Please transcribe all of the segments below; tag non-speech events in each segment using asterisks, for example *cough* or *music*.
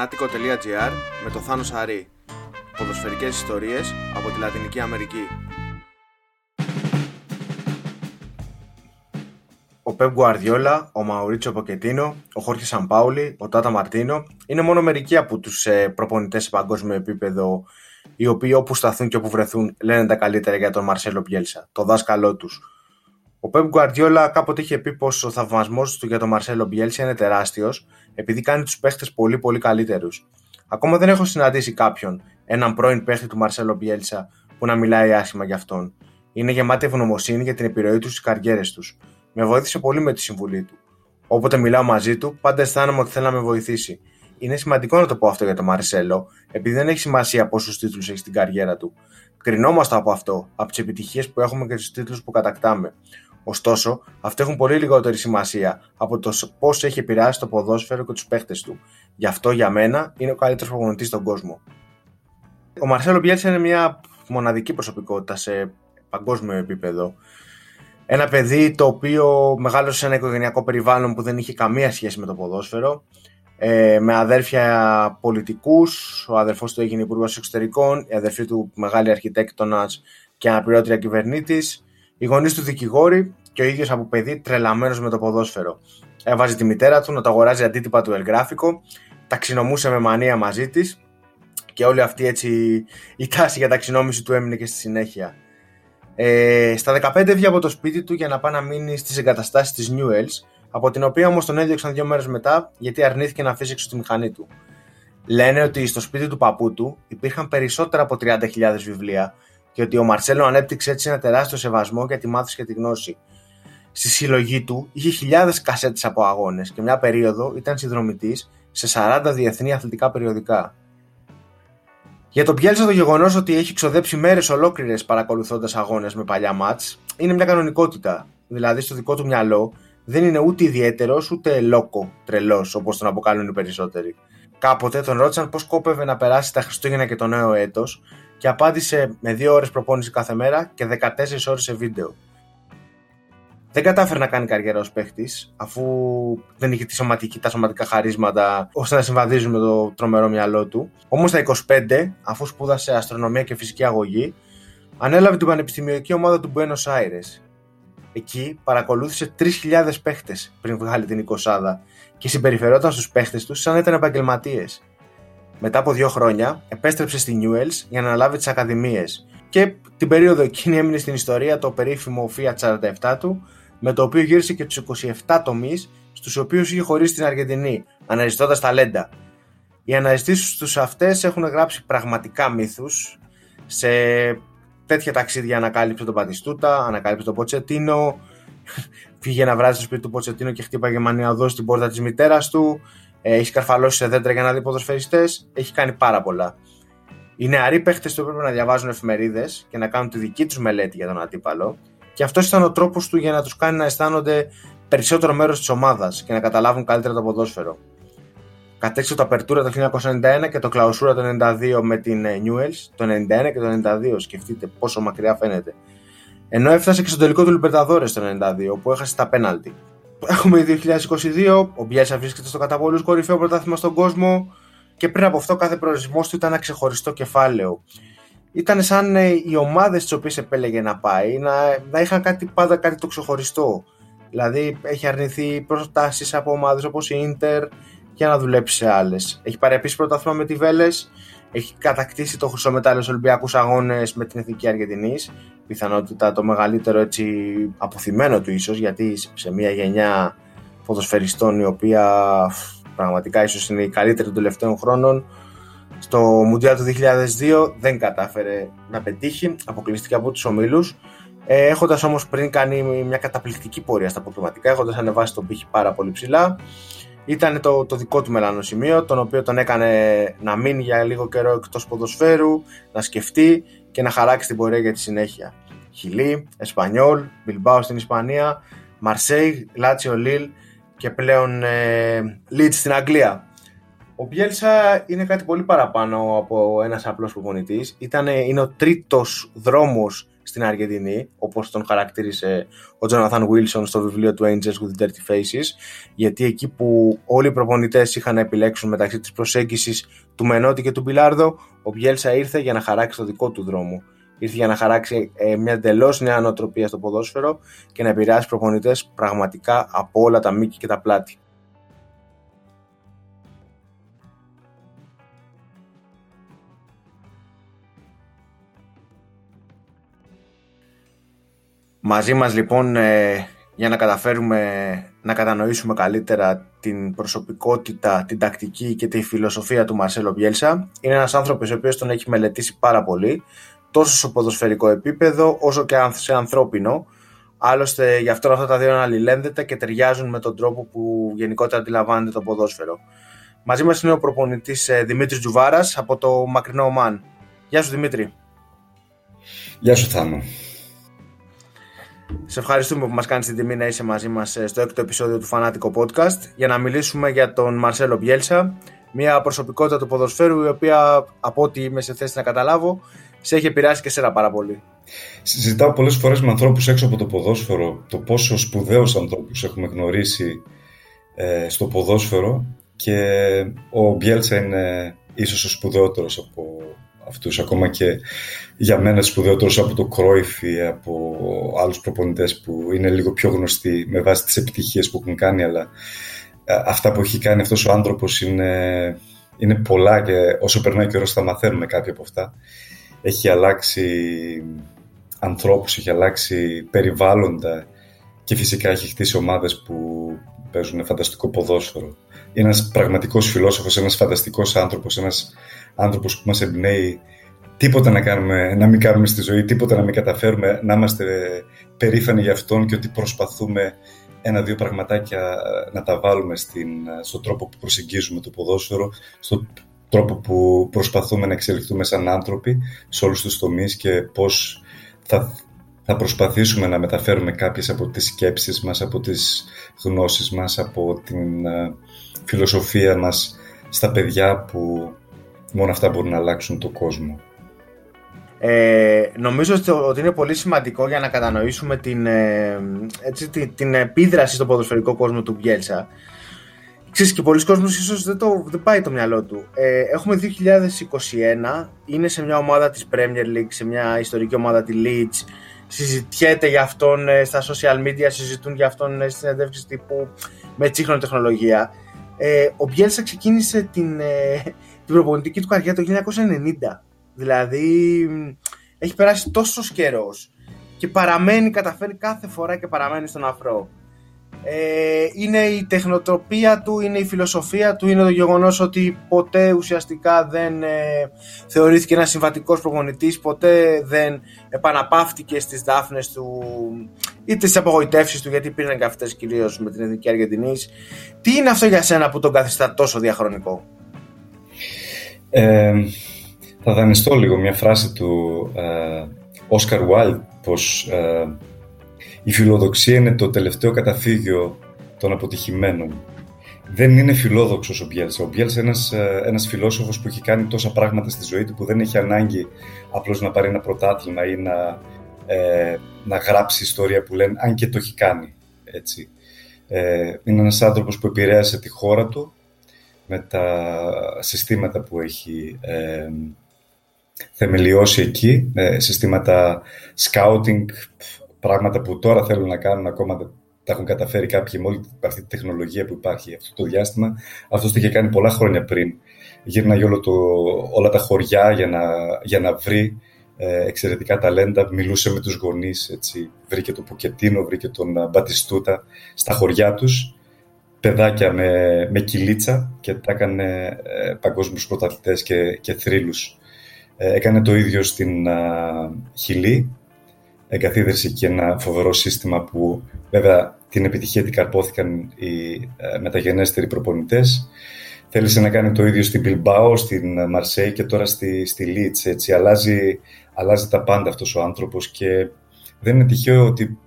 Fanatico.gr με το Θάνο Σαρή. Ποδοσφαιρικές ιστορίες από τη Λατινική Αμερική. Ο Πεπ Γκουαρδιόλα, ο Μαουρίτσο Ποκετίνο, ο Χόρχε Σαμπάουλη, ο Τάτα Μαρτίνο είναι μόνο μερικοί από τους ε, προπονητές σε παγκόσμιο επίπεδο οι οποίοι όπου σταθούν και όπου βρεθούν λένε τα καλύτερα για τον Μαρσέλο Μπιέλσα, το δάσκαλό τους. Ο Πεπ Γκουαρδιόλα κάποτε είχε πει πως ο θαυμασμός του για τον Μαρσέλο Μπιέλσα είναι τεράστιος επειδή κάνει τους παίχτες πολύ πολύ καλύτερους. Ακόμα δεν έχω συναντήσει κάποιον, έναν πρώην παίχτη του Μαρσέλο Μπιέλσα, που να μιλάει άσχημα για αυτόν. Είναι γεμάτη ευγνωμοσύνη για την επιρροή του στις καριέρες τους. Με βοήθησε πολύ με τη συμβουλή του. Όποτε μιλάω μαζί του, πάντα αισθάνομαι ότι θέλει να με βοηθήσει. Είναι σημαντικό να το πω αυτό για τον Μαρσέλο, επειδή δεν έχει σημασία πόσους τίτλους έχει στην καριέρα του. Κρινόμαστε από αυτό, από τις επιτυχίες που έχουμε και τους τίτλους που κατακτάμε. Ωστόσο, αυτό έχουν πολύ λιγότερη σημασία από το πώς έχει επηρεάσει το ποδόσφαιρο και τους παίχτες του. Γι' αυτό για μένα είναι ο καλύτερος προπονητής στον κόσμο. Ο Μαρσέλο Μπιέλσα είναι μια μοναδική προσωπικότητα σε παγκόσμιο επίπεδο. Ένα παιδί το οποίο μεγάλωσε σε ένα οικογενειακό περιβάλλον που δεν είχε καμία σχέση με το ποδόσφαιρο, ε, με αδέρφια πολιτικούς, ο αδερφός του έγινε υπουργός εξωτερικών, η αδερφή του μεγάλη αρχιτέκτονας και αναπληρώτρια κυβερνήτης, οι γονείς του δικηγόροι και ο ίδιος από παιδί τρελαμένος με το ποδόσφαιρο. Έβαζε τη μητέρα του να το αγοράζει αντίτυπα του ελγράφικο, ταξινομούσε με μανία μαζί της και όλη αυτή έτσι η τάση για ταξινόμηση του έμεινε και στη συνέχεια. Ε, στα 15 έβγε από το σπίτι του για να πάει να μείνει στις εγκαταστάσεις της Newells, από την οποία όμως τον έδιωξαν δύο μέρες μετά γιατί αρνήθηκε να αφήσει έξω τη μηχανή του. Λένε ότι στο σπίτι του παππού του υπήρχαν περισσότερα από 30.000 βιβλία και ότι ο Μαρσέλο ανέπτυξε έτσι ένα τεράστιο σεβασμό για τη μάθηση και τη γνώση. Στη συλλογή του είχε χιλιάδες κασέτες από αγώνες και μια περίοδο ήταν συνδρομητής σε 40 διεθνή αθλητικά περιοδικά. Για τον Πιέλσα το γεγονός ότι έχει ξοδέψει μέρες ολόκληρες παρακολουθώντας αγώνες με παλιά μάτς είναι μια κανονικότητα. Δηλαδή, στο δικό του μυαλό δεν είναι ούτε ιδιαίτερος ούτε λόκο, τρελός, όπως τον αποκαλούν οι περισσότεροι. Κάποτε τον ρώτησαν πώς κόπευε να περάσει τα Χριστούγεννα και το νέο έτος και απάντησε με 2 ώρες προπόνηση κάθε μέρα και 14 ώρες σε βίντεο. Δεν κατάφερε να κάνει καριέρα ως παίχτης, αφού δεν είχε τη σωματική, τα σωματικά χαρίσματα ώστε να συμβαδίζουν με το τρομερό μυαλό του. Όμως στα 25, αφού σπούδασε αστρονομία και φυσική αγωγή, ανέλαβε την πανεπιστημιακή ομάδα του Buenos Aires. Εκεί παρακολούθησε 3.000 παίχτες πριν βγάλει την 20 και συμπεριφερόταν στους παίχτες τους σαν να ήταν επαγγελματίες. Μετά από δύο χρόνια, επέστρεψε στη Newells για να αναλάβει τις ακαδημίες και την περίοδο εκείνη έμεινε στην ιστορία το περίφημο Fiat 47 του, με το οποίο γύρισε και τους 27 τομείς στους οποίους είχε χωρίσει την Αργεντινή, αναζητώντα ταλέντα. Οι αναζητήσει τους αυτές έχουν γράψει πραγματικά μύθους. Σε τέτοια ταξίδια ανακάλυψε τον Πατιστούτα, ανακάλυψε τον Ποτσετίνο, *laughs* πήγε να βράζει στο σπίτι του Ποτσετίνο και χτύπαγε μανιαδό στην πόρτα της μητέρας του. Ε, έχει καρφαλώσει σε δέντρα για να δει ποδοσφαιριστές. Έχει κάνει πάρα πολλά. Οι νεαροί παίχτες του έπρεπε να διαβάζουν εφημερίδες και να κάνουν τη δική τους μελέτη για τον αντίπαλο. Και αυτός ήταν ο τρόπος του για να τους κάνει να αισθάνονται περισσότερο μέρος της ομάδας και να καταλάβουν καλύτερα το ποδόσφαιρο. Κατέξε το Απερτούρα το 1991 και το Κλαουσούρα το 1992 με την ε, Newells, το 1991 και το 1992. Σκεφτείτε πόσο μακριά φαίνεται. Ενώ έφτασε και στο τελικό του Λιμπερταδόρες το 1992, που έχασε τα πέναλτι. Έχουμε 2022, ο Μπιέλσα βρίσκεται στο κατά κορυφαίο πρωτάθλημα στον κόσμο και πριν από αυτό κάθε προορισμό του ήταν ένα ξεχωριστό κεφάλαιο ήταν σαν ε, οι ομάδες τις οποίες επέλεγε να πάει να, να είχαν κάτι, πάντα κάτι το ξεχωριστό. Δηλαδή έχει αρνηθεί προτάσεις από ομάδες όπως η Ίντερ για να δουλέψει σε άλλες. Έχει πάρει επίσης πρωτάθλημα με τη Βέλες, έχει κατακτήσει το χρυσό μετάλλιο στους Ολυμπιακούς Αγώνες με την Εθνική Αργεντινής. Πιθανότητα το μεγαλύτερο έτσι αποθυμένο του ίσως, γιατί σε μια γενιά ποδοσφαιριστών η οποία πραγματικά ίσως είναι η καλύτερη των τελευταίων χρόνων στο Μουντιάλ του 2002 δεν κατάφερε να πετύχει, αποκλειστικά από τους ομίλους. Ε, έχοντας όμως πριν κάνει μια καταπληκτική πορεία στα αποκλειματικά, έχοντας ανεβάσει τον πύχη πάρα πολύ ψηλά, ήταν το, το δικό του μελάνο σημείο, τον οποίο τον έκανε να μείνει για λίγο καιρό εκτός ποδοσφαίρου, να σκεφτεί και να χαράξει την πορεία για τη συνέχεια. Χιλή, Εσπανιόλ, Μπιλμπάου στην Ισπανία, Μαρσέη, Λάτσιο Λίλ και πλέον ε, στην Αγγλία. Ο Μπιέλσα είναι κάτι πολύ παραπάνω από ένας απλός προπονητής. Είναι ο τρίτος δρόμος στην Αργεντινή, όπως τον χαρακτήρισε ο Jonathan Wilson στο βιβλίο του Angels with Dirty Faces, γιατί εκεί που όλοι οι προπονητές είχαν να επιλέξουν μεταξύ της προσέγγισης του Μενότη και του Μπιλάρδο, ο Μπιέλσα ήρθε για να χαράξει το δικό του δρόμο. Ήρθε για να χαράξει ε, μια εντελώς νέα νοοτροπία στο ποδόσφαιρο και να επηρεάσει προπονητές πραγματικά από όλα τα μήκη και τα πλάτη. Μαζί μας λοιπόν ε, για να καταφέρουμε να κατανοήσουμε καλύτερα την προσωπικότητα, την τακτική και τη φιλοσοφία του Μαρσέλο Μπιέλσα. Είναι ένας άνθρωπος ο οποίος τον έχει μελετήσει πάρα πολύ, τόσο σε ποδοσφαιρικό επίπεδο όσο και σε ανθρώπινο. Άλλωστε γι' αυτό αυτά τα δύο αλληλένδεται και ταιριάζουν με τον τρόπο που γενικότερα αντιλαμβάνεται το ποδόσφαιρο. Μαζί μας είναι ο προπονητής ε, Δημήτρης Τζουβάρας από το μακρινό Ομάν. Γεια σου Δημήτρη. Γεια σου Θάνο. Σε ευχαριστούμε που μας κάνεις την τιμή να είσαι μαζί μας ε, στο έκτο επεισόδιο του Φανάτικο Podcast για να μιλήσουμε για τον Μαρσέλο Μπιέλσα, μια προσωπικότητα του ποδοσφαίρου η οποία από ό,τι είμαι σε θέση να καταλάβω σε έχει επηρεάσει και σένα πάρα πολύ. Συζητάω πολλές φορές με ανθρώπους έξω από το ποδόσφαιρο το πόσο σπουδαίους ανθρώπους έχουμε γνωρίσει ε, στο ποδόσφαιρο και ο Μπιέλσα είναι ίσως ο σπουδαιότερος από αυτούς ακόμα και για μένα σπουδαιότερος από το Κρόιφ ή από άλλους προπονητές που είναι λίγο πιο γνωστοί με βάση τις επιτυχίες που έχουν κάνει αλλά ε, αυτά που έχει κάνει αυτός ο άνθρωπος είναι, είναι πολλά και όσο περνάει ο καιρός θα μαθαίνουμε κάποια από αυτά έχει αλλάξει ανθρώπους, έχει αλλάξει περιβάλλοντα και φυσικά έχει χτίσει ομάδες που παίζουν φανταστικό ποδόσφαιρο. Είναι ένας πραγματικός φιλόσοφος, ένας φανταστικός άνθρωπος, ένας άνθρωπος που μας εμπνέει τίποτα να, κάνουμε, να μην κάνουμε στη ζωή, τίποτα να μην καταφέρουμε, να είμαστε περήφανοι για αυτόν και ότι προσπαθούμε ένα-δύο πραγματάκια να τα βάλουμε στην, στον τρόπο που προσεγγίζουμε το ποδόσφαιρο, στον τρόπο που προσπαθούμε να εξελιχθούμε σαν άνθρωποι σε όλους τους τομείς και πώς θα, θα προσπαθήσουμε να μεταφέρουμε κάποιες από τις σκέψεις μας, από τις γνώσεις μας, από την ε, φιλοσοφία μας στα παιδιά που μόνο αυτά μπορούν να αλλάξουν τον κόσμο. Ε, νομίζω ότι είναι πολύ σημαντικό για να κατανοήσουμε την, ε, έτσι, την, την επίδραση στο ποδοσφαιρικό κόσμο του Μπιέλσα. Ξέρεις και πολλοί κόσμος ίσως δεν, το, δεν πάει το μυαλό του. Ε, έχουμε 2021, είναι σε μια ομάδα της Premier League, σε μια ιστορική ομάδα της Leeds, συζητιέται για αυτόν ε, στα social media, συζητούν για αυτόν ε, στις συνεντεύξεις τύπου με τσίχρονη τεχνολογία. Ε, ο Μπιέλσα ξεκίνησε την, ε, την προπονητική του καριέρα το 1990. Δηλαδή έχει περάσει τόσος καιρός και παραμένει, καταφέρει κάθε φορά και παραμένει στον αφρό. Ε, είναι η τεχνοτροπία του, είναι η φιλοσοφία του, είναι το γεγονός ότι ποτέ ουσιαστικά δεν ε, θεωρήθηκε ένας συμβατικός προπονητής, ποτέ δεν επαναπαύτηκε στις δάφνες του είτε στις απογοητεύσεις του, γιατί υπήρχαν και αυτές κυρίως με την Εθνική Αργεντινής. Τι είναι αυτό για σένα που τον καθιστά τόσο διαχρονικό; Ε, θα δανειστώ λίγο μια φράση του Όσκαρ Βάιλ πως ε, η φιλοδοξία είναι το τελευταίο καταφύγιο των αποτυχημένων. Δεν είναι φιλόδοξος ο Μπιέλσα. Ο Μπιέλσα είναι ένας, ε, ένας φιλόσοφος που έχει κάνει τόσα πράγματα στη ζωή του που δεν έχει ανάγκη απλώς να πάρει ένα πρωτάθλημα ή να, ε, να γράψει ιστορία που λένε, αν και το έχει κάνει. Έτσι. Ε, είναι ένας άνθρωπος που επηρέασε τη χώρα του με τα συστήματα που έχει ε, θεμελιώσει εκεί, ε, συστήματα scouting, πράγματα που τώρα θέλουν να κάνουν ακόμα δεν τα έχουν καταφέρει κάποιοι με όλη αυτή τη τεχνολογία που υπάρχει αυτό το διάστημα. Αυτό το είχε κάνει πολλά χρόνια πριν. Γύρναγε όλο το, όλα τα χωριά για να, για να βρει ε, εξαιρετικά ταλέντα. Μιλούσε με τους γονείς, έτσι. βρήκε τον Ποκετίνο, βρήκε τον ε, Μπατιστούτα στα χωριά τους. Παιδάκια με, με κυλίτσα και τα έκανε ε, παγκόσμιους πρωταθλητές και, και θρύλους ε, έκανε το ίδιο στην Χιλή. Εγκαθίδρυσε και ένα φοβερό σύστημα που βέβαια την επιτυχία την καρπόθηκαν οι ε, μεταγενέστεροι προπονητές. Θέλησε να κάνει το ίδιο στην Bilbao, στην Μαρσέη και τώρα στη, στη Λίτς. Έτσι. Αλλάζει, αλλάζει τα πάντα αυτός ο άνθρωπος και δεν είναι τυχαίο ότι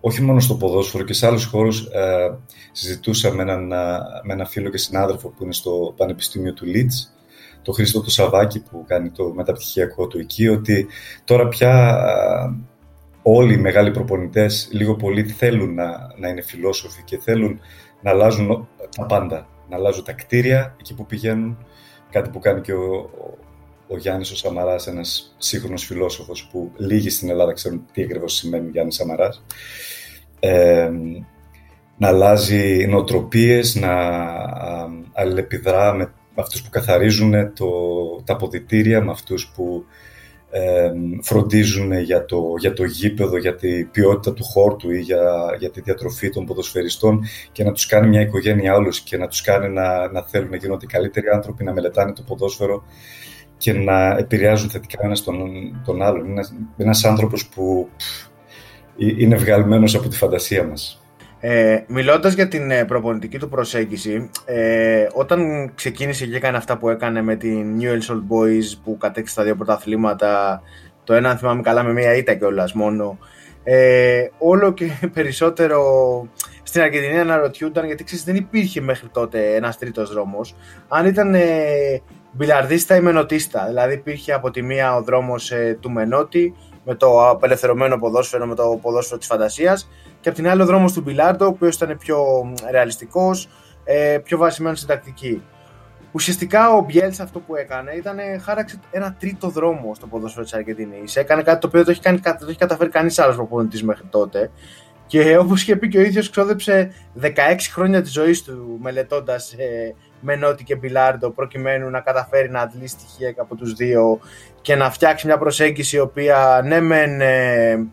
όχι μόνο στο ποδόσφαιρο και σε άλλους χώρους ε, συζητούσα με έναν, με ένα φίλο και συνάδελφο που είναι στο Πανεπιστήμιο του Λίτς το Χρήστο του Σαββάκη που κάνει το μεταπτυχιακό του εκεί, ότι τώρα πια όλοι οι μεγάλοι προπονητές λίγο πολύ θέλουν να, να είναι φιλόσοφοι και θέλουν να αλλάζουν τα πάντα. Να αλλάζουν τα κτίρια εκεί που πηγαίνουν, κάτι που κάνει και ο, ο Γιάννης ο Σαμαράς, ένας σύγχρονος φιλόσοφος που λίγοι στην Ελλάδα ξέρουν τι ακριβώς σημαίνει Γιάννης Σαμαράς. Ε, να αλλάζει νοοτροπίες, να αλληλεπιδρά με αυτούς που καθαρίζουν το, τα αποδητήρια, με αυτούς που ε, φροντίζουν για το, για το γήπεδο, για την ποιότητα του χόρτου ή για, για τη διατροφή των ποδοσφαιριστών και να τους κάνει μια οικογένεια όλους και να τους κάνει να, να θέλουν να γίνονται καλύτεροι άνθρωποι, να μελετάνε το ποδόσφαιρο και να επηρεάζουν θετικά ένας τον, τον άλλον. Είναι ένας άνθρωπος που είναι βγαλμένος από τη φαντασία μας. Ε, μιλώντας για την ε, προπονητική του προσέγγιση, ε, όταν ξεκίνησε και έκανε αυτά που έκανε με την Newell's Old Boys που κατέξε τα δύο πρωταθλήματα, το ένα αν θυμάμαι καλά με μία ήττα κιόλας μόνο, ε, όλο και *laughs* περισσότερο στην Αργεντινή αναρωτιούνταν γιατί ξέρεις δεν υπήρχε μέχρι τότε ένας τρίτος δρόμος. Αν ήταν ε, μπιλαρδίστα ή μενοτίστα, δηλαδή υπήρχε από τη μία ο δρόμος ε, του Μενότη με το απελευθερωμένο ποδόσφαιρο, με το ποδόσφαιρο της φαντασίας και από την άλλη ο δρόμος του Μπιλάρντο, ο οποίος ήταν πιο ρεαλιστικός, ε, πιο βασισμένο στην τακτική. Ουσιαστικά ο Μπιέλτς αυτό που έκανε ήταν χάραξε ένα τρίτο δρόμο στο ποδόσφαιρο της Αργεντινής. Έκανε κάτι το οποίο δεν το έχει, το έχει καταφέρει κανείς άλλος προπονητής μέχρι τότε. Και όπως είχε πει και ο ίδιος, ξόδεψε 16 χρόνια της ζωής του μελετώντας ε, Μενότι και Μπιλάρντο προκειμένου να καταφέρει να αντλήσει στοιχεία από τους δύο και να φτιάξει μια προσέγγιση η οποία ναι μεν ε,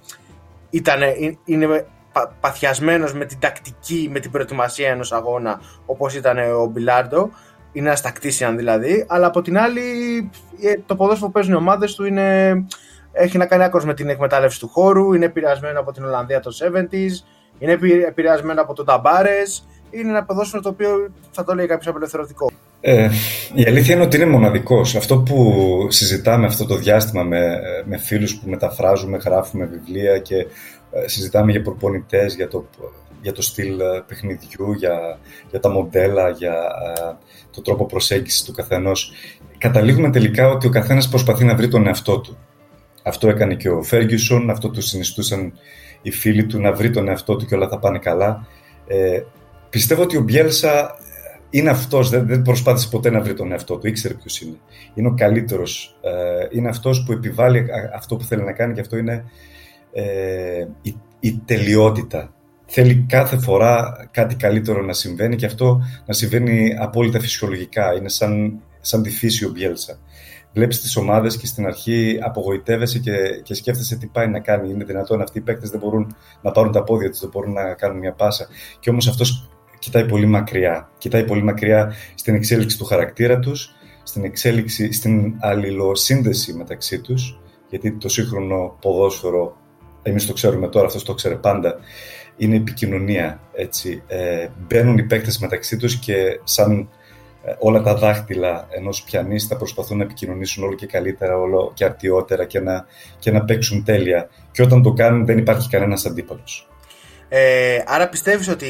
ήταν, είναι παθιασμένος με την τακτική, με την προετοιμασία ενός αγώνα όπως ήταν ο Μπιλάρντο. Είναι ένας τακτήσιαν δηλαδή, αλλά από την άλλη ε, το ποδόσφαιρο που παίζουν οι ομάδες του είναι, έχει να κάνει άκρως με την εκμετάλλευση του χώρου, είναι επηρεασμένο από την Ολλανδία των 70s, είναι επηρεασμένο από τον Ταμπάρες, είναι ένα ποδόσφαιρο το οποίο θα το λέει κάποιος απελευθερωτικό. Ε, η αλήθεια είναι ότι είναι μοναδικός. Αυτό που συζητάμε αυτό το διάστημα με, με φίλους που μεταφράζουμε, γράφουμε βιβλία και ε, συζητάμε για προπονητές, για το, για το στυλ ε, παιχνιδιού, για, για τα μοντέλα, για το τρόπο προσέγγισης του καθενός. Καταλήγουμε τελικά ότι ο καθένας προσπαθεί να βρει τον εαυτό του. Αυτό έκανε και ο Φέργιουσον, αυτό του συνιστούσαν οι φίλοι του, να βρει τον εαυτό του και όλα θα πάνε καλά. Ε, πιστεύω ότι ο Μπιέλσα είναι αυτός, δεν, δεν προσπάθησε ποτέ να βρει τον εαυτό του, ήξερε ποιος είναι. Είναι ο καλύτερος. Ε, είναι αυτός που επιβάλλει αυτό που θέλει να κάνει και αυτό είναι ε, η, η τελειότητα. Θέλει κάθε φορά κάτι καλύτερο να συμβαίνει και αυτό να συμβαίνει απόλυτα φυσιολογικά. Είναι σαν, σαν τη φύση ο Μπιέλσα. Βλέπεις τις ομάδες και στην αρχή απογοητεύεσαι και, και σκέφτεσαι τι πάει να κάνει. Είναι δυνατόν αυτοί οι παίκτες δεν μπορούν να πάρουν τα πόδια τους, δεν μπορούν να κάνουν μια πάσα. Και όμως αυτός κοιτάει πολύ μακριά. Κοιτάει πολύ μακριά στην εξέλιξη του χαρακτήρα τους, στην εξέλιξη, στην αλληλοσύνδεση μεταξύ τους, γιατί το σύγχρονο ποδόσφαιρο, εμείς το ξέρουμε τώρα, αυτός το ξέρει πάντα, είναι επικοινωνία, έτσι. Ε, μπαίνουν οι παίκτες μεταξύ τους και σαν ε, όλα τα δάχτυλα ενός πιανίστα προσπαθούν να επικοινωνήσουν όλο και καλύτερα, όλο και αρτιότερα και να, και να παίξουν τέλεια. Και όταν το κάνουν δεν υπάρχει κανένας αντίπαλος. Ε, άρα πιστεύεις ότι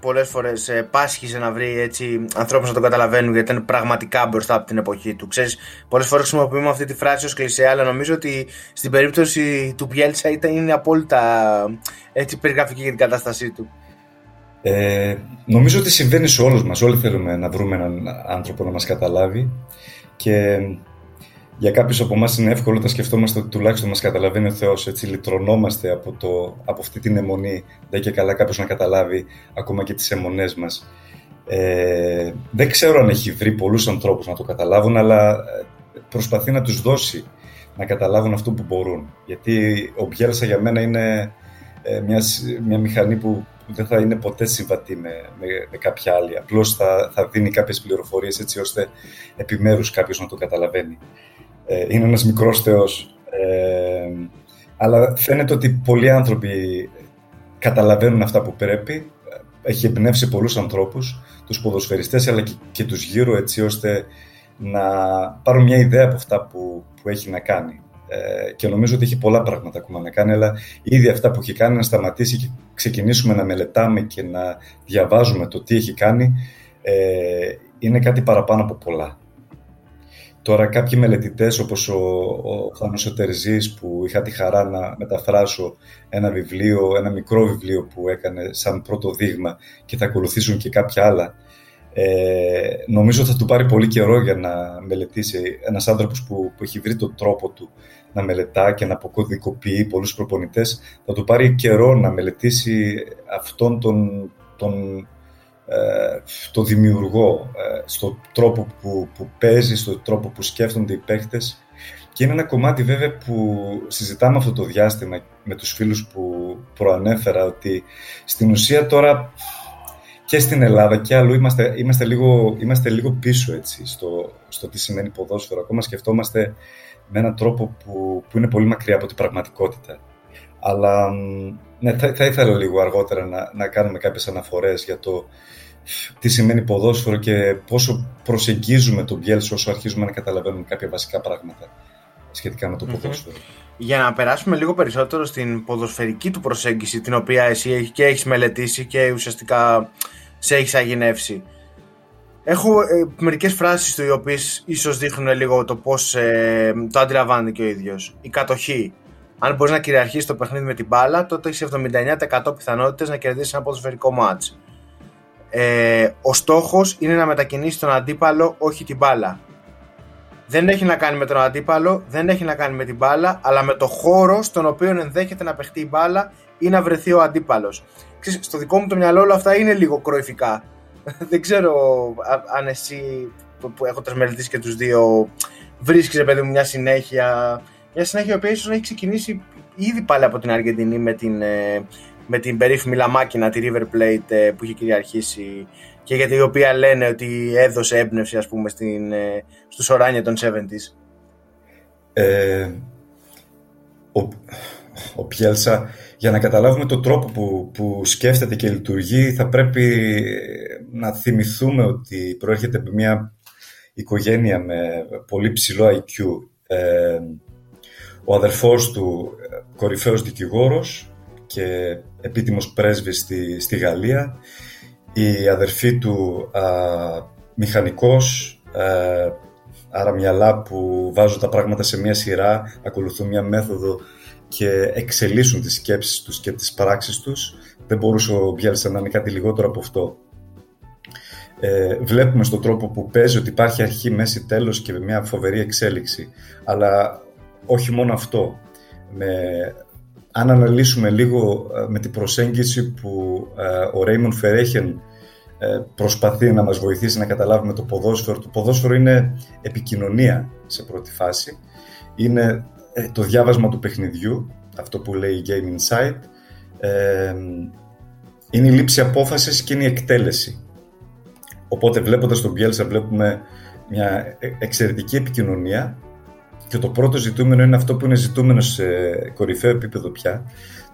πολλές φορές ε, πάσχιζε να βρει έτσι, ανθρώπους να τον καταλαβαίνουν γιατί ήταν πραγματικά μπροστά από την εποχή του. Ξέρεις, πολλές φορές χρησιμοποιούμε αυτή τη φράση ως κλεισέ, αλλά νομίζω ότι στην περίπτωση του Πιέλτσα ήταν, είναι απόλυτα έτσι, περιγραφική για την κατάστασή του. Ε, νομίζω ότι συμβαίνει σε όλους μας. Όλοι θέλουμε να βρούμε έναν άνθρωπο να μας καταλάβει και για κάποιους από εμάς είναι εύκολο να σκεφτόμαστε ότι τουλάχιστον μας καταλαβαίνει ο Θεός. Έτσι, λυτρωνόμαστε από, το, από αυτή την αιμονή. Δεν και καλά κάποιος να καταλάβει ακόμα και τις αιμονές μας. Ε, δεν ξέρω αν έχει βρει πολλούς ανθρώπους να το καταλάβουν, αλλά ε, προσπαθεί να τους δώσει να καταλάβουν αυτό που μπορούν. Γιατί ο Μπιέλσα για μένα είναι ε, μια, μια μηχανή που δεν θα είναι ποτέ συμβατή με, με, με κάποια άλλη. Απλώς θα, θα δίνει κάποιες πληροφορίες έτσι ώστε επιμέρους κάποιος να το καταλαβαίνει. Ε, είναι ένας μικρός θεός. Ε, αλλά φαίνεται ότι πολλοί άνθρωποι καταλαβαίνουν αυτά που πρέπει. Έχει εμπνεύσει πολλούς ανθρώπους, τους ποδοσφαιριστές αλλά και, και τους γύρω έτσι ώστε να πάρουν μια ιδέα από αυτά που, που έχει να κάνει. Ε, και νομίζω ότι έχει πολλά πράγματα ακόμα να κάνει, αλλά ήδη αυτά που έχει κάνει να σταματήσει και ξεκινήσουμε να μελετάμε και να διαβάζουμε το τι έχει κάνει, ε, είναι κάτι παραπάνω από πολλά. Τώρα κάποιοι μελετητές όπως ο, ο Θάνος που είχα τη χαρά να μεταφράσω ένα βιβλίο, ένα μικρό βιβλίο που έκανε σαν πρώτο δείγμα και θα ακολουθήσουν και κάποια άλλα ε, νομίζω θα του πάρει πολύ καιρό για να μελετήσει ένας άνθρωπος που, που έχει βρει τον τρόπο του να μελετά και να αποκωδικοποιεί πολλούς προπονητές θα του πάρει καιρό να μελετήσει αυτόν τον, τον ε, το δημιουργό, ε, στο τρόπο που, που παίζει, στο τρόπο που σκέφτονται οι παίχτες και είναι ένα κομμάτι βέβαια που συζητάμε αυτό το διάστημα με τους φίλους που προανέφερα ότι στην ουσία τώρα και στην Ελλάδα και αλλού είμαστε, είμαστε, λίγο, είμαστε λίγο πίσω έτσι, στο, στο τι σημαίνει ποδόσφαιρο. Ακόμα σκεφτόμαστε με έναν τρόπο που, που είναι πολύ μακριά από την πραγματικότητα. Αλλά ναι, θα, θα ήθελα λίγο αργότερα να, να κάνουμε κάποιες αναφορές για το τι σημαίνει ποδόσφαιρο και πόσο προσεγγίζουμε τον Μπιέλς όσο αρχίζουμε να καταλαβαίνουμε κάποια βασικά πράγματα σχετικά με το ποδόσφαιρο. Για να περάσουμε λίγο περισσότερο στην ποδοσφαιρική του προσέγγιση, την οποία εσύ και έχεις μελετήσει και ουσιαστικά σε έχεις αγινεύσει. Έχω ε, μερικές φράσεις του οι οποίες ίσως δείχνουν λίγο το πώς ε, το αντιλαμβάνεται και ο ίδιος. Η κατοχή. Αν μπορείς να κυριαρχήσει το παιχνίδι με την μπάλα, τότε έχεις 79% πιθανότητες να κερδίσεις ένα ποδοσφαιρικό μάτς. Ε, ο στόχος είναι να μετακινήσεις τον αντίπαλο, όχι την μπάλα. Δεν έχει να κάνει με τον αντίπαλο, δεν έχει να κάνει με την μπάλα, αλλά με το χώρο στον οποίο ενδέχεται να παιχτεί η μπάλα ή να βρεθεί ο αντίπαλος. Στο δικό μου το μυαλό όλα αυτά είναι λίγο κροϊφικά. *laughs* δεν ξέρω αν εσύ που έχοντα μελετήσει και τους δύο βρίσκει παιδί μου μια συνέχεια. Μια συνέχεια η οποία ίσως έχει ξεκινήσει ήδη πάλι από την Αργεντινή με την, ε, με την περίφημη Λαμάκινα, τη River Plate ε, που είχε κυριαρχήσει και για την οποία λένε ότι έδωσε έμπνευση ας πούμε στην, ε, στους οράνια των 70s. Ε, ο, ο Πιέλσα, για να καταλάβουμε τον τρόπο που, που σκέφτεται και λειτουργεί θα πρέπει να θυμηθούμε ότι προέρχεται από μια οικογένεια με πολύ ψηλό IQ. Ε, ο αδερφός του κορυφαίος δικηγόρος και επίτιμος πρέσβης στη, στη Γαλλία, η αδερφή του α, μηχανικός, α, άρα μυαλά που βάζουν τα πράγματα σε μια σειρά, ακολουθούν μια μέθοδο και εξελίσσουν τις σκέψεις τους και τις πράξεις τους. Δεν μπορούσε ο Μπιέλσα να είναι κάτι λιγότερο από αυτό. Ε, βλέπουμε στον τρόπο που παίζει ότι υπάρχει αρχή, μέση, τέλος και μια φοβερή εξέλιξη. Αλλά όχι μόνο αυτό. Με αν αναλύσουμε λίγο ε, με την προσέγγιση που ε, ο Ρέιμον Φερέχεν ε, προσπαθεί να μας βοηθήσει να καταλάβουμε το ποδόσφαιρο. Το ποδόσφαιρο είναι επικοινωνία σε πρώτη φάση. Είναι το διάβασμα του παιχνιδιού, αυτό που λέει Game Insight. Είναι η λήψη απόφασης και είναι η εκτέλεση. Οπότε βλέποντας τον Bielsa βλέπουμε μια εξαιρετική επικοινωνία και το πρώτο ζητούμενο είναι αυτό που είναι ζητούμενο σε κορυφαίο επίπεδο πια,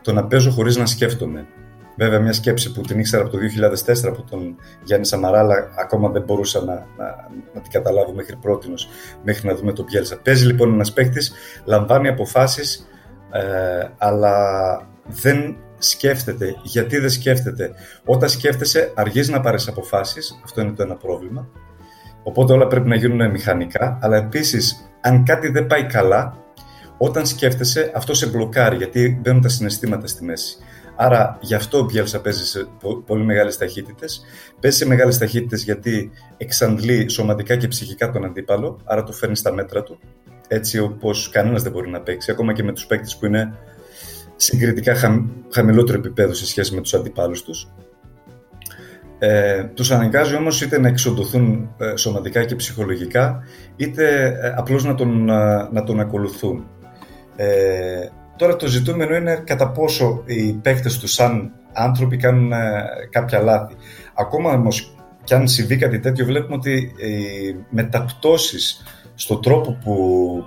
το να παίζω χωρίς να σκέφτομαι. Βέβαια, μια σκέψη που την ήξερα από το 2004 από τον Γιάννη Σαμαράλα, ακόμα δεν μπορούσα να, να, να την καταλάβω μέχρι πρώτη, μέχρι να δούμε τον Πιέλσα. Παίζει λοιπόν ένας παίκτης, λαμβάνει αποφάσεις, ε, αλλά δεν σκέφτεται. Γιατί δεν σκέφτεται; Όταν σκέφτεσαι, αργείς να πάρεις αποφάσεις. Αυτό είναι το ένα πρόβλημα. Οπότε όλα πρέπει να γίνουν μηχανικά, αλλά επίσης αν κάτι δεν πάει καλά, όταν σκέφτεσαι, αυτό σε μπλοκάρει, γιατί μπαίνουν τα συναισθήματα στη μέση. Άρα, γι' αυτό ο Μπιέλσα παίζει σε πολύ μεγάλες ταχύτητες. Παίζει σε μεγάλες ταχύτητες γιατί εξαντλεί σωματικά και ψυχικά τον αντίπαλο, άρα το φέρνει στα μέτρα του. Έτσι όπως κανένας δεν μπορεί να παίξει, ακόμα και με τους παίκτες που είναι συγκριτικά χαμηλότερο επίπεδο σε σχέση με τους αντιπάλους τους. Ε, τους αναγκάζει όμως είτε να εξοντωθούν ε, σωματικά και ψυχολογικά είτε ε, απλώς να τον, ε, να τον ακολουθούν. Ε, τώρα το ζητούμενο είναι κατά πόσο οι παίκτες τους σαν άνθρωποι κάνουν κάποια λάθη. Ακόμα όμως και αν συμβεί κάτι τέτοιο βλέπουμε ότι οι μεταπτώσεις στον τρόπο που,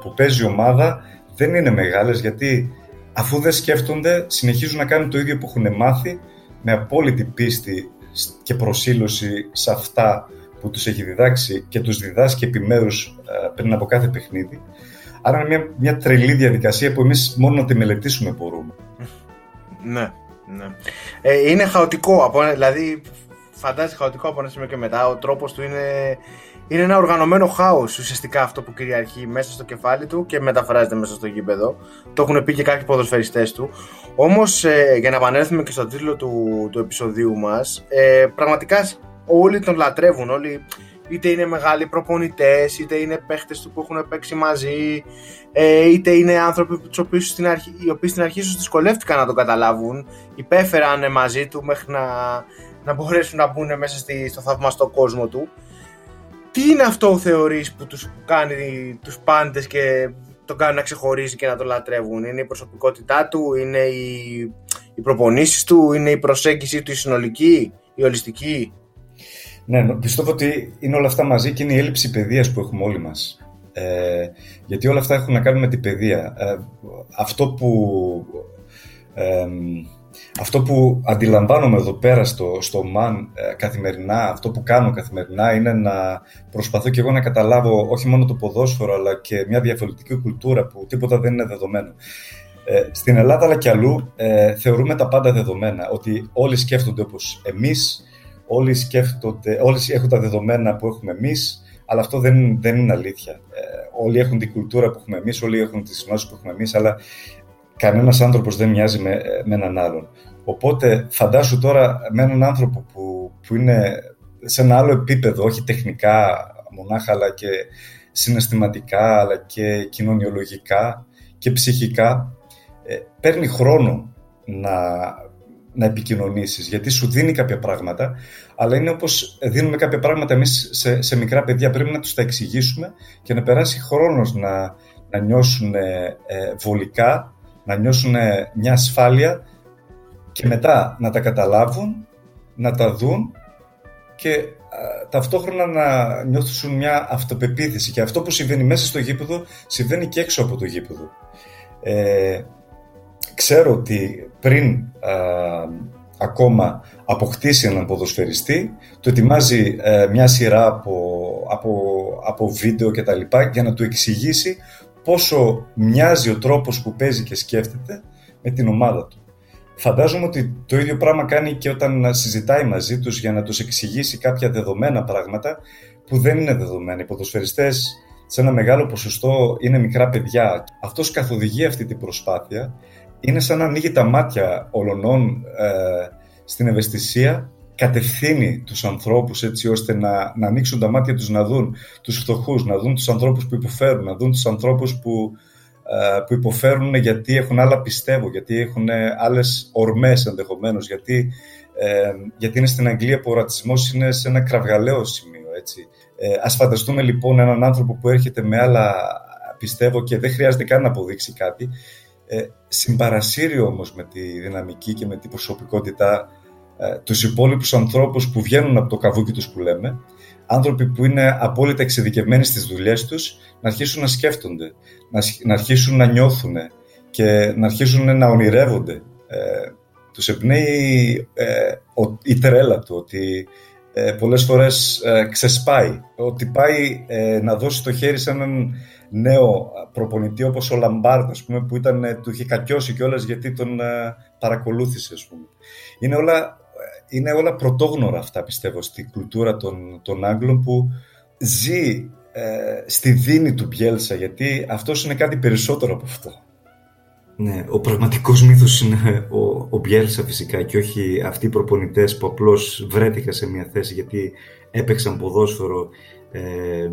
που παίζει η ομάδα δεν είναι μεγάλες γιατί αφού δεν σκέφτονται συνεχίζουν να κάνουν το ίδιο που έχουν μάθει με απόλυτη πίστη και προσήλωση σε αυτά που τους έχει διδάξει και τους διδάσκει επιμέρους ε, πριν από κάθε παιχνίδι. Άρα είναι μια, μια τρελή διαδικασία που εμείς μόνο να τη μελετήσουμε μπορούμε. Ναι, ναι. Ε, είναι χαοτικό, από, δηλαδή φαντάζει χαοτικό από ένα σημείο και μετά. Ο τρόπος του είναι, είναι ένα οργανωμένο χάος ουσιαστικά αυτό που κυριαρχεί μέσα στο κεφάλι του και μεταφράζεται μέσα στο γήπεδο. Το έχουν πει και κάποιοι ποδοσφαιριστές του. Όμως, ε, για να επανέλθουμε και στον τίτλο του, του επεισοδίου μας, ε, πραγματικά όλοι τον λατρεύουν. Όλοι, είτε είναι μεγάλοι προπονητές, είτε είναι παίχτες του που έχουν παίξει μαζί, ε, είτε είναι άνθρωποι τους οποίους στην αρχή, οι οποίοι στην αρχή ίσω δυσκολεύτηκαν να τον καταλάβουν, υπέφεραν μαζί του μέχρι να, να μπορέσουν να μπουν μέσα στη, στο θαυμαστό κόσμο του τι είναι αυτό θεωρείς που τους κάνει τους πάντες και τον κάνει να ξεχωρίζει και να τον λατρεύουν; Είναι η προσωπικότητά του, είναι οι, οι προπονήσεις του, είναι η προσέγγιση του η συνολική, η ολιστική; Ναι, πιστεύω ότι είναι όλα αυτά μαζί και είναι η έλλειψη παιδείας που έχουμε όλοι μας. Ε, γιατί όλα αυτά έχουν να κάνουν με την παιδεία. Ε, αυτό που... Ε, αυτό που αντιλαμβάνομαι εδώ πέρα στο, στο ΜΑΝ ε, καθημερινά, αυτό που κάνω καθημερινά είναι να προσπαθώ και εγώ να καταλάβω όχι μόνο το ποδόσφαιρο αλλά και μια διαφορετική κουλτούρα που τίποτα δεν είναι δεδομένο. Ε, στην Ελλάδα αλλά και αλλού ε, θεωρούμε τα πάντα δεδομένα, ότι όλοι σκέφτονται όπως εμείς, όλοι, σκέφτονται, όλοι έχουν τα δεδομένα που έχουμε εμείς, αλλά αυτό δεν, δεν είναι αλήθεια. Ε, όλοι έχουν την κουλτούρα που έχουμε εμείς, όλοι έχουν τις γνώσεις που έχουμε εμείς, αλλά κανένας άνθρωπος δεν μοιάζει με, με έναν άλλον. Οπότε φαντάσου τώρα με έναν άνθρωπο που, που είναι σε ένα άλλο επίπεδο, όχι τεχνικά μονάχα, αλλά και συναισθηματικά, αλλά και κοινωνιολογικά και ψυχικά, ε, παίρνει χρόνο να, να επικοινωνήσεις, γιατί σου δίνει κάποια πράγματα, αλλά είναι όπως δίνουμε κάποια πράγματα εμείς σε, σε μικρά παιδιά, πρέπει να τους τα εξηγήσουμε και να περάσει χρόνος να, να νιώσουν ε, βολικά να νιώσουν μια ασφάλεια και μετά να τα καταλάβουν, να τα δουν και ταυτόχρονα να νιώθουν μια αυτοπεποίθηση. Και αυτό που συμβαίνει μέσα στο γήπεδο συμβαίνει και έξω από το γήπεδο. Ε, ξέρω ότι πριν ακόμα αποκτήσει έναν ποδοσφαιριστή, το ετοιμάζει ε, μια σειρά από, από, από βίντεο και τα λοιπά για να του εξηγήσει πόσο μοιάζει ο τρόπος που παίζει και σκέφτεται με την ομάδα του. Φαντάζομαι ότι το ίδιο πράγμα κάνει και όταν συζητάει μαζί τους για να τους εξηγήσει κάποια δεδομένα πράγματα που δεν είναι δεδομένα. Οι ποδοσφαιριστές σε ένα μεγάλο ποσοστό είναι μικρά παιδιά. Αυτός καθοδηγεί αυτή την προσπάθεια. Είναι σαν να ανοίγει τα μάτια ολονών ε, στην ευαισθησία κατευθύνει τους ανθρώπους έτσι ώστε να, να ανοίξουν τα μάτια τους να δουν τους φτωχούς, να δουν τους ανθρώπους που υποφέρουν, να δουν τους ανθρώπους που, ε, που υποφέρουν γιατί έχουν άλλα πιστεύω, γιατί έχουν άλλες ορμές ενδεχομένως, γιατί, ε, γιατί είναι στην Αγγλία που ο ρατσισμός είναι σε ένα κραυγαλαίο σημείο. Έτσι. Ε, ας φανταστούμε λοιπόν έναν άνθρωπο που έρχεται με άλλα πιστεύω και δεν χρειάζεται καν να αποδείξει κάτι, ε, συμπαρασύρει όμως με τη δυναμική και με την προσωπικότητα ε, τους υπόλοιπους ανθρώπους που βγαίνουν από το καβούκι τους που λέμε, άνθρωποι που είναι απόλυτα εξειδικευμένοι στις δουλειές τους, να αρχίσουν να σκέφτονται, να, αρχίσουν να νιώθουν και να αρχίσουν να ονειρεύονται. Ε, τους εμπνέει ε, η τρέλα του, ότι ε, πολλές φορές ε, ξεσπάει, ότι πάει ε, να δώσει το χέρι σε έναν νέο προπονητή όπως ο Λαμπάρντ, πούμε, που ήταν, του είχε κακιώσει κιόλας γιατί τον παρακολούθησε. Ας πούμε. Είναι όλα είναι όλα πρωτόγνωρα αυτά πιστεύω στη κουλτούρα των, των Άγγλων που ζει ε, στη δίνη του Μπιέλσα γιατί αυτός είναι κάτι περισσότερο από αυτό. Ναι, ο πραγματικός μύθος είναι ο, ο Μπιέλσα φυσικά και όχι αυτοί οι προπονητές που απλώς βρέθηκαν σε μια θέση γιατί έπαιξαν ποδόσφαιρο ε,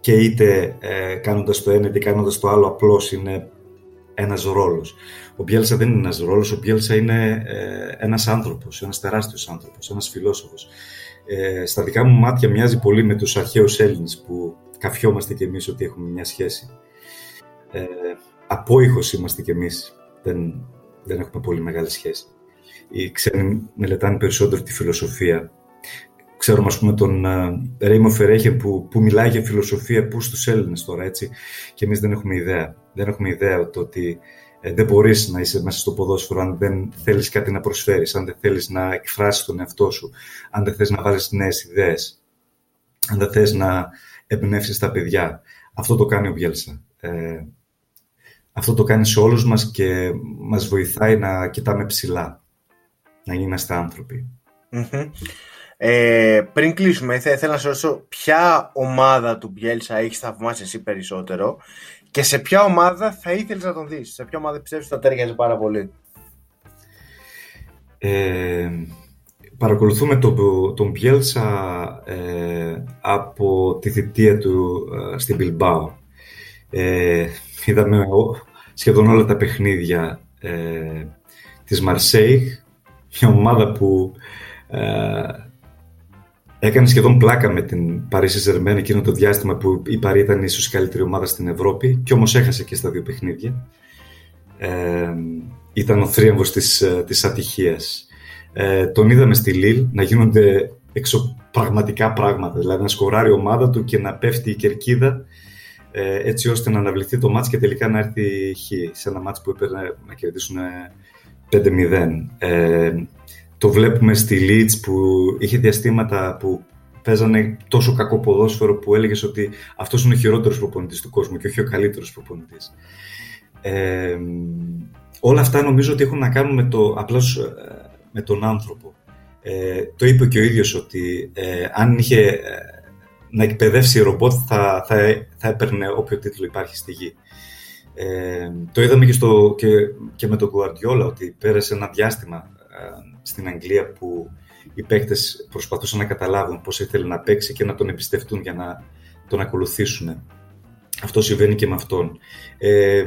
και είτε ε, κάνοντας το ένα είτε κάνοντας το άλλο απλώς είναι ένας ρόλος. Ο Μπιέλσα δεν είναι ένας ρόλος, ο Μπιέλσα είναι ε, ένας άνθρωπος, ένας τεράστιος άνθρωπος, ένας φιλόσοφος. Ε, στα δικά μου μάτια μοιάζει πολύ με τους αρχαίους Έλληνες που καφιόμαστε κι εμείς ότι έχουμε μια σχέση. Ε, απόϊχος είμαστε κι εμείς, δεν, δεν έχουμε πολύ μεγάλη σχέση. Οι ξένοι μελετάνε περισσότερο τη φιλοσοφία. Ξέρουμε, ας πούμε, τον Ρέιμο Φερέχε που, που μιλάει για φιλοσοφία που στους Έλληνες τώρα, έτσι, και εμείς δεν έχουμε ιδέα. Δεν έχουμε ιδέα το ότι ε, δεν μπορείς να είσαι μέσα στο ποδόσφαιρο αν δεν θέλεις κάτι να προσφέρεις, αν δεν θέλεις να εκφράσεις τον εαυτό σου, αν δεν θες να βάλεις νέες ιδέες, αν δεν θες να εμπνεύσεις τα παιδιά. Αυτό το κάνει ο Μπιέλσα. Ε, αυτό το κάνει σε όλους μας και μας βοηθάει να κοιτάμε ψηλά, να είμαστε άνθρωποι. Ε, πριν κλείσουμε, θα ήθελα να σα ρωτήσω ποια ομάδα του Μπιέλσα έχεις θαυμάσει εσύ περισσότερο και σε ποια ομάδα θα ήθελες να τον δεις, σε ποια ομάδα πιστεύεις ότι θα τέριαζε πάρα πολύ. Ε, παρακολουθούμε τον, τον Πιέλσα ε, από τη θητεία του ε, στην Bilbao. Ε, είδαμε σχεδόν όλα τα παιχνίδια ε, της Μαρσέιχ, μια ομάδα που ε, έκανε σχεδόν πλάκα με την Paris Saint-Germain εκείνο το διάστημα που η Παρή ήταν ίσως η καλύτερη ομάδα στην Ευρώπη και όμως έχασε και στα δύο παιχνίδια. Ε, ήταν ο θρίαμβος της, ε, της ατυχίας. Ε, τον είδαμε στη Λίλ να γίνονται εξωπραγματικά πράγματα, δηλαδή να σκοράρει η ομάδα του και να πέφτει η κερκίδα ε, έτσι ώστε να αναβληθεί το μάτς και τελικά να έρθει χ σε ένα μάτς που έπαιρνε να κερδίσουν 5-0. Ε, το βλέπουμε στη Leeds που είχε διαστήματα που παίζανε τόσο κακό ποδόσφαιρο που έλεγες ότι αυτός είναι ο χειρότερος προπονητής του κόσμου και όχι ο καλύτερος προπονητής. Ε, όλα αυτά νομίζω ότι έχουν να κάνουν με, το, απλώς, ε, με τον άνθρωπο. Ε, το είπε και ο ίδιος ότι ε, αν είχε ε, να εκπαιδεύσει ρομπότ θα, θα, θα έπαιρνε όποιο τίτλο υπάρχει στη γη. Ε, το είδαμε και, στο, και, και με τον Guardiola ότι πέρασε ένα διάστημα στην Αγγλία που οι παίκτες προσπαθούσαν να καταλάβουν πώς ήθελε να παίξει και να τον εμπιστευτούν για να τον ακολουθήσουν. Αυτό συμβαίνει και με αυτόν. Ε,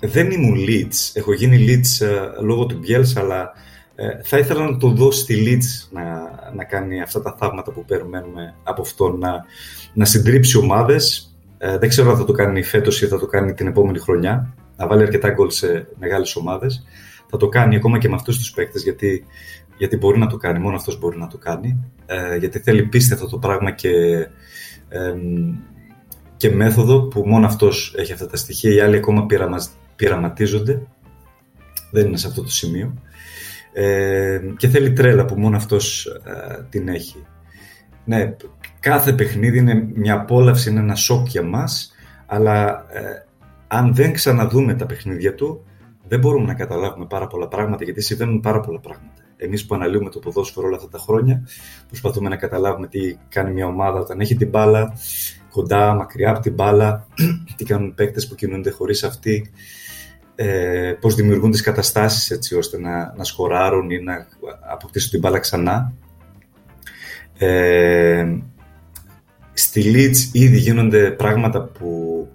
δεν ήμουν Leeds. Έχω γίνει Leeds ε, λόγω του Bielsa, αλλά ε, θα ήθελα να το δώσει στη Leeds να, να κάνει αυτά τα θαύματα που περιμένουμε από αυτόν, να, να συντρίψει ομάδες. Ε, δεν ξέρω αν θα το κάνει φέτος ή θα το κάνει την επόμενη χρονιά, να βάλει αρκετά γκολ σε μεγάλες ομάδες. Θα το κάνει ακόμα και με αυτούς τους παίκτες, γιατί, γιατί μπορεί να το κάνει, μόνο αυτός μπορεί να το κάνει. Ε, γιατί θέλει πίστη αυτό το πράγμα και, ε, και μέθοδο που μόνο αυτός έχει αυτά τα στοιχεία, οι άλλοι ακόμα πειραματίζονται, δεν είναι σε αυτό το σημείο. Ε, και θέλει τρέλα που μόνο αυτός ε, την έχει. Ναι, κάθε παιχνίδι είναι μια απόλαυση, είναι ένα σοκ για μας, αλλά ε, αν δεν ξαναδούμε τα παιχνίδια του, δεν μπορούμε να καταλάβουμε πάρα πολλά πράγματα, γιατί συμβαίνουν πάρα πολλά πράγματα. Εμείς που αναλύουμε το ποδόσφαιρο όλα αυτά τα χρόνια, προσπαθούμε να καταλάβουμε τι κάνει μια ομάδα όταν έχει την μπάλα, κοντά, μακριά από την μπάλα, *clears throat* τι κάνουν παίκτες που κινούνται χωρίς αυτή, ε, πώς δημιουργούν τις καταστάσεις έτσι ώστε να, να σκοράρουν ή να αποκτήσουν την μπάλα ξανά. Ε, στη Leeds ήδη γίνονται πράγματα που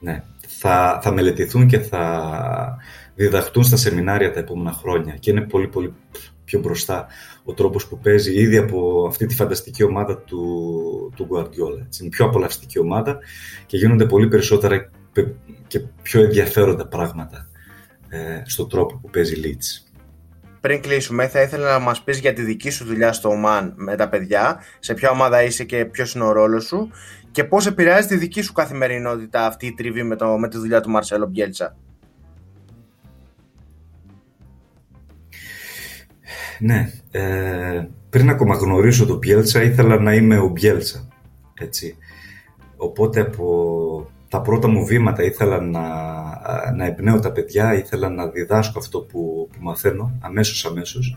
ναι, θα, θα μελετηθούν και θα διδαχτούν στα σεμινάρια τα επόμενα χρόνια και είναι πολύ πολύ πιο μπροστά ο τρόπος που παίζει ήδη από αυτή τη φανταστική ομάδα του, του Guardiola. Είναι πιο απολαυστική ομάδα και γίνονται πολύ περισσότερα και πιο ενδιαφέροντα πράγματα ε, στον τρόπο που παίζει Leeds. Πριν κλείσουμε, θα ήθελα να μας πεις για τη δική σου δουλειά στο ΟΜΑΝ με τα παιδιά, σε ποια ομάδα είσαι και ποιος είναι ο ρόλος σου και πώς επηρεάζει τη δική σου καθημερινότητα αυτή η τριβή με, το, με τη δουλειά του Μαρσέλο Μπιέλτσα. Ναι, ε, πριν ακόμα γνωρίσω τον Μπιέλτσα ήθελα να είμαι ο Μπιέλτσα, έτσι. Οπότε από τα πρώτα μου βήματα ήθελα να, να εμπνέω τα παιδιά, ήθελα να διδάσκω αυτό που, που μαθαίνω αμέσως αμέσως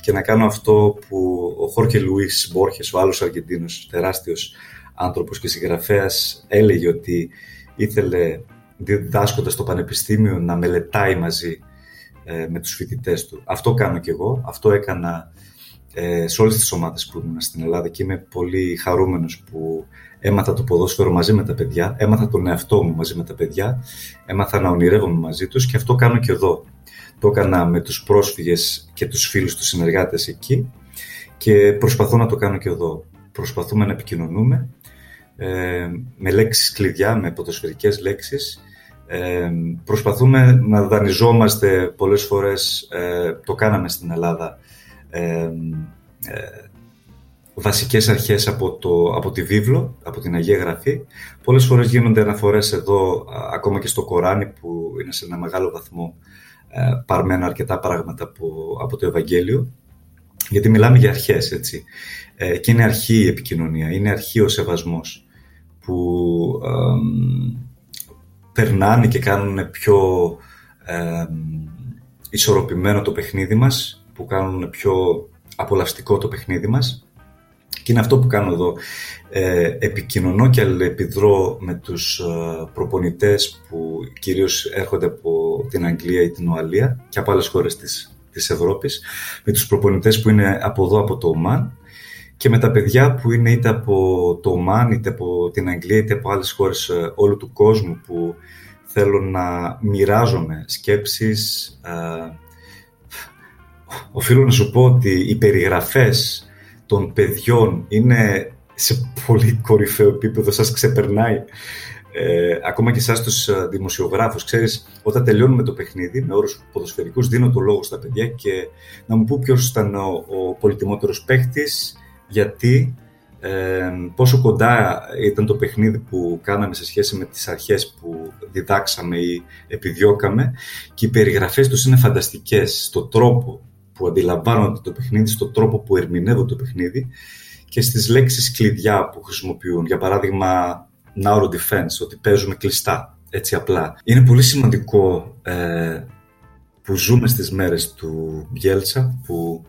και να κάνω αυτό που ο Χόρκε Λουίς Μπόρχες, ο άλλος Αργεντίνος, τεράστιος άνθρωπος και συγγραφέας, έλεγε ότι ήθελε διδάσκοντας στο πανεπιστήμιο να μελετάει μαζί ε, με τους φοιτητές του. Αυτό κάνω κι εγώ, αυτό έκανα ε, σε όλες τις ομάδες που ήμουν στην Ελλάδα και είμαι πολύ χαρούμενος που έμαθα το ποδόσφαιρο μαζί με τα παιδιά, έμαθα τον εαυτό μου μαζί με τα παιδιά, έμαθα να ονειρεύομαι μαζί τους και αυτό κάνω και εδώ. Το έκανα με τους πρόσφυγες και τους φίλους τους συνεργάτες εκεί και προσπαθώ να το κάνω και εδώ. Προσπαθούμε να επικοινωνούμε ε, με λέξεις κλειδιά, με ποδοσφαιρικές λέξεις. Ε, προσπαθούμε να δανειζόμαστε πολλές φορές, ε, το κάναμε στην Ελλάδα, ε, ε βασικές αρχές από, το, από τη βίβλο, από την Αγία Γραφή. Πολλές φορές γίνονται αναφορές εδώ, ακόμα και στο Κοράνι, που είναι σε ένα μεγάλο βαθμό ε, παρμένα αρκετά πράγματα από, από το Ευαγγέλιο. Γιατί μιλάμε για αρχές, έτσι. Ε, και είναι αρχή η επικοινωνία, είναι αρχή ο σεβασμός, που περνάνε και κάνουν πιο ε, ισορροπημένο το παιχνίδι μας, που κάνουν πιο απολαυστικό το παιχνίδι μας και είναι αυτό που κάνω εδώ. Ε, επικοινωνώ και αλληλεπιδρώ με τους ε, προπονητές που κυρίως έρχονται από την Αγγλία ή την Ουαλία και από άλλες χώρες της, της Ευρώπης, με τους προπονητές που είναι από εδώ, από το ΟΜΑΝ και με τα παιδιά που είναι είτε από το ΟΜΑΝ, είτε από την Αγγλία, είτε από άλλες χώρες ε, όλου του κόσμου που θέλω να μοιράζομαι σκέψεις. Ε, οφείλω να σου πω ότι οι περιγραφές των παιδιών είναι σε πολύ κορυφαίο επίπεδο, σας ξεπερνάει. Ε, ακόμα και εσάς τους ε, δημοσιογράφους, ξέρεις, όταν τελειώνουμε το παιχνίδι με όρους ποδοσφαιρικούς, δίνω το λόγο στα παιδιά και να μου πω ποιος ήταν ο, ο πολυτιμότερος παίχτης, γιατί, ε, πόσο κοντά ήταν το παιχνίδι που κάναμε σε σχέση με τις αρχές που διδάξαμε ή επιδιώκαμε και οι περιγραφές τους είναι φανταστικές στο τρόπο που αντιλαμβάνονται το παιχνίδι, στον τρόπο που ερμηνεύουν το παιχνίδι και στις λέξεις κλειδιά που χρησιμοποιούν. Για παράδειγμα, narrow defense, ότι παίζουμε κλειστά, έτσι απλά. Είναι πολύ σημαντικό ε, που ζούμε στις μέρες του Μπιέλτσα, που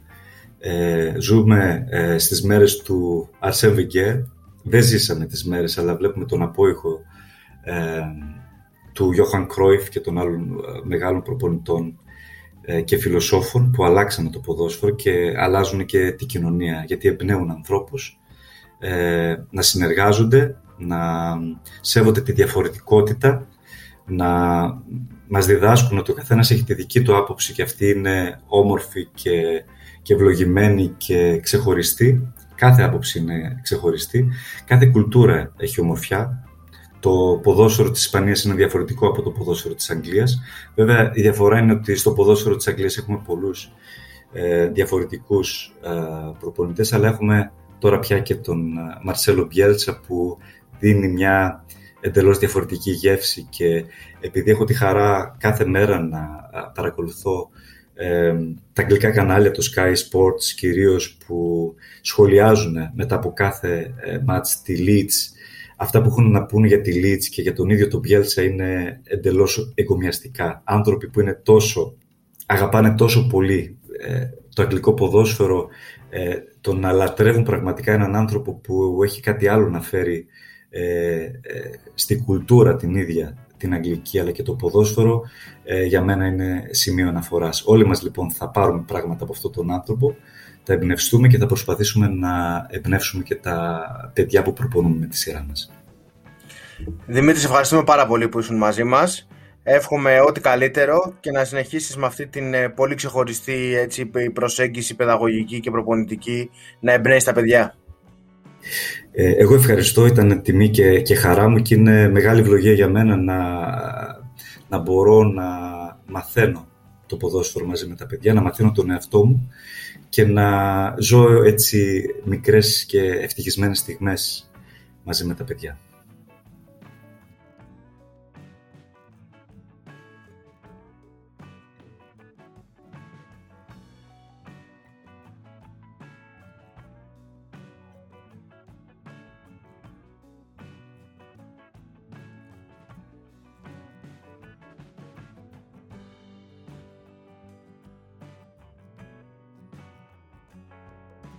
ε, ζούμε ε, στις μέρες του Αρσέ Δεν ζήσαμε τις μέρες, αλλά βλέπουμε τον απόϊχο ε, του Γιώχαν Κρόιφ και των άλλων ε, μεγάλων προπονητών ε, και φιλοσόφων που αλλάξαν το ποδόσφαιρο και αλλάζουν και την κοινωνία γιατί εμπνέουν ανθρώπους ε, να συνεργάζονται, να σέβονται τη διαφορετικότητα, να μας διδάσκουν ότι ο καθένας έχει τη δική του άποψη και αυτή είναι όμορφη και, και ευλογημένη και ξεχωριστή. Κάθε άποψη είναι ξεχωριστή, κάθε κουλτούρα έχει ομορφιά, το ποδόσφαιρο της Ισπανίας είναι διαφορετικό από το ποδόσφαιρο της Αγγλίας. Βέβαια, η διαφορά είναι ότι στο ποδόσφαιρο της Αγγλίας έχουμε πολλούς ε, διαφορετικούς ε, προπονητές, αλλά έχουμε τώρα πια και τον ε, Μαρσέλο Μπιέλτσα που δίνει μια εντελώς διαφορετική γεύση και επειδή έχω τη χαρά κάθε μέρα να ε, παρακολουθώ ε, τα αγγλικά κανάλια, το Sky Sports κυρίως που σχολιάζουν μετά από κάθε ε, match τη Leeds αυτά που έχουν να πούνε για τη Leeds και για τον ίδιο τον Bielsa είναι εντελώς εγκομιαστικά. Άνθρωποι που είναι τόσο, αγαπάνε τόσο πολύ ε, το αγγλικό ποδόσφαιρο, ε, το να λατρεύουν πραγματικά έναν άνθρωπο που έχει κάτι άλλο να φέρει ε, ε στην κουλτούρα την ίδια την αγγλική αλλά και το ποδόσφαιρο ε, για μένα είναι σημείο αναφοράς. Όλοι μας λοιπόν θα πάρουμε πράγματα από αυτόν τον άνθρωπο, θα εμπνευστούμε και θα προσπαθήσουμε να εμπνεύσουμε και τα παιδιά που προπονούμε με τη σειρά μας. Δημήτρης, σε ευχαριστούμε πάρα πολύ που ήσουν μαζί μας. Εύχομαι ό,τι καλύτερο και να συνεχίσεις με αυτή την ε, πολύ ξεχωριστή έτσι, προσέγγιση παιδαγωγική και προπονητική να εμπνέεις τα παιδιά. Ε, εγώ ευχαριστώ, ήταν τιμή και, και χαρά μου και είναι μεγάλη ευλογία για μένα να, να μπορώ να μαθαίνω το ποδόσφαιρο μαζί με τα παιδιά, να μαθαίνω τον εαυτό μου και να ζω έτσι μικρές και ευτυχισμένες στιγμές μαζί με τα παιδιά.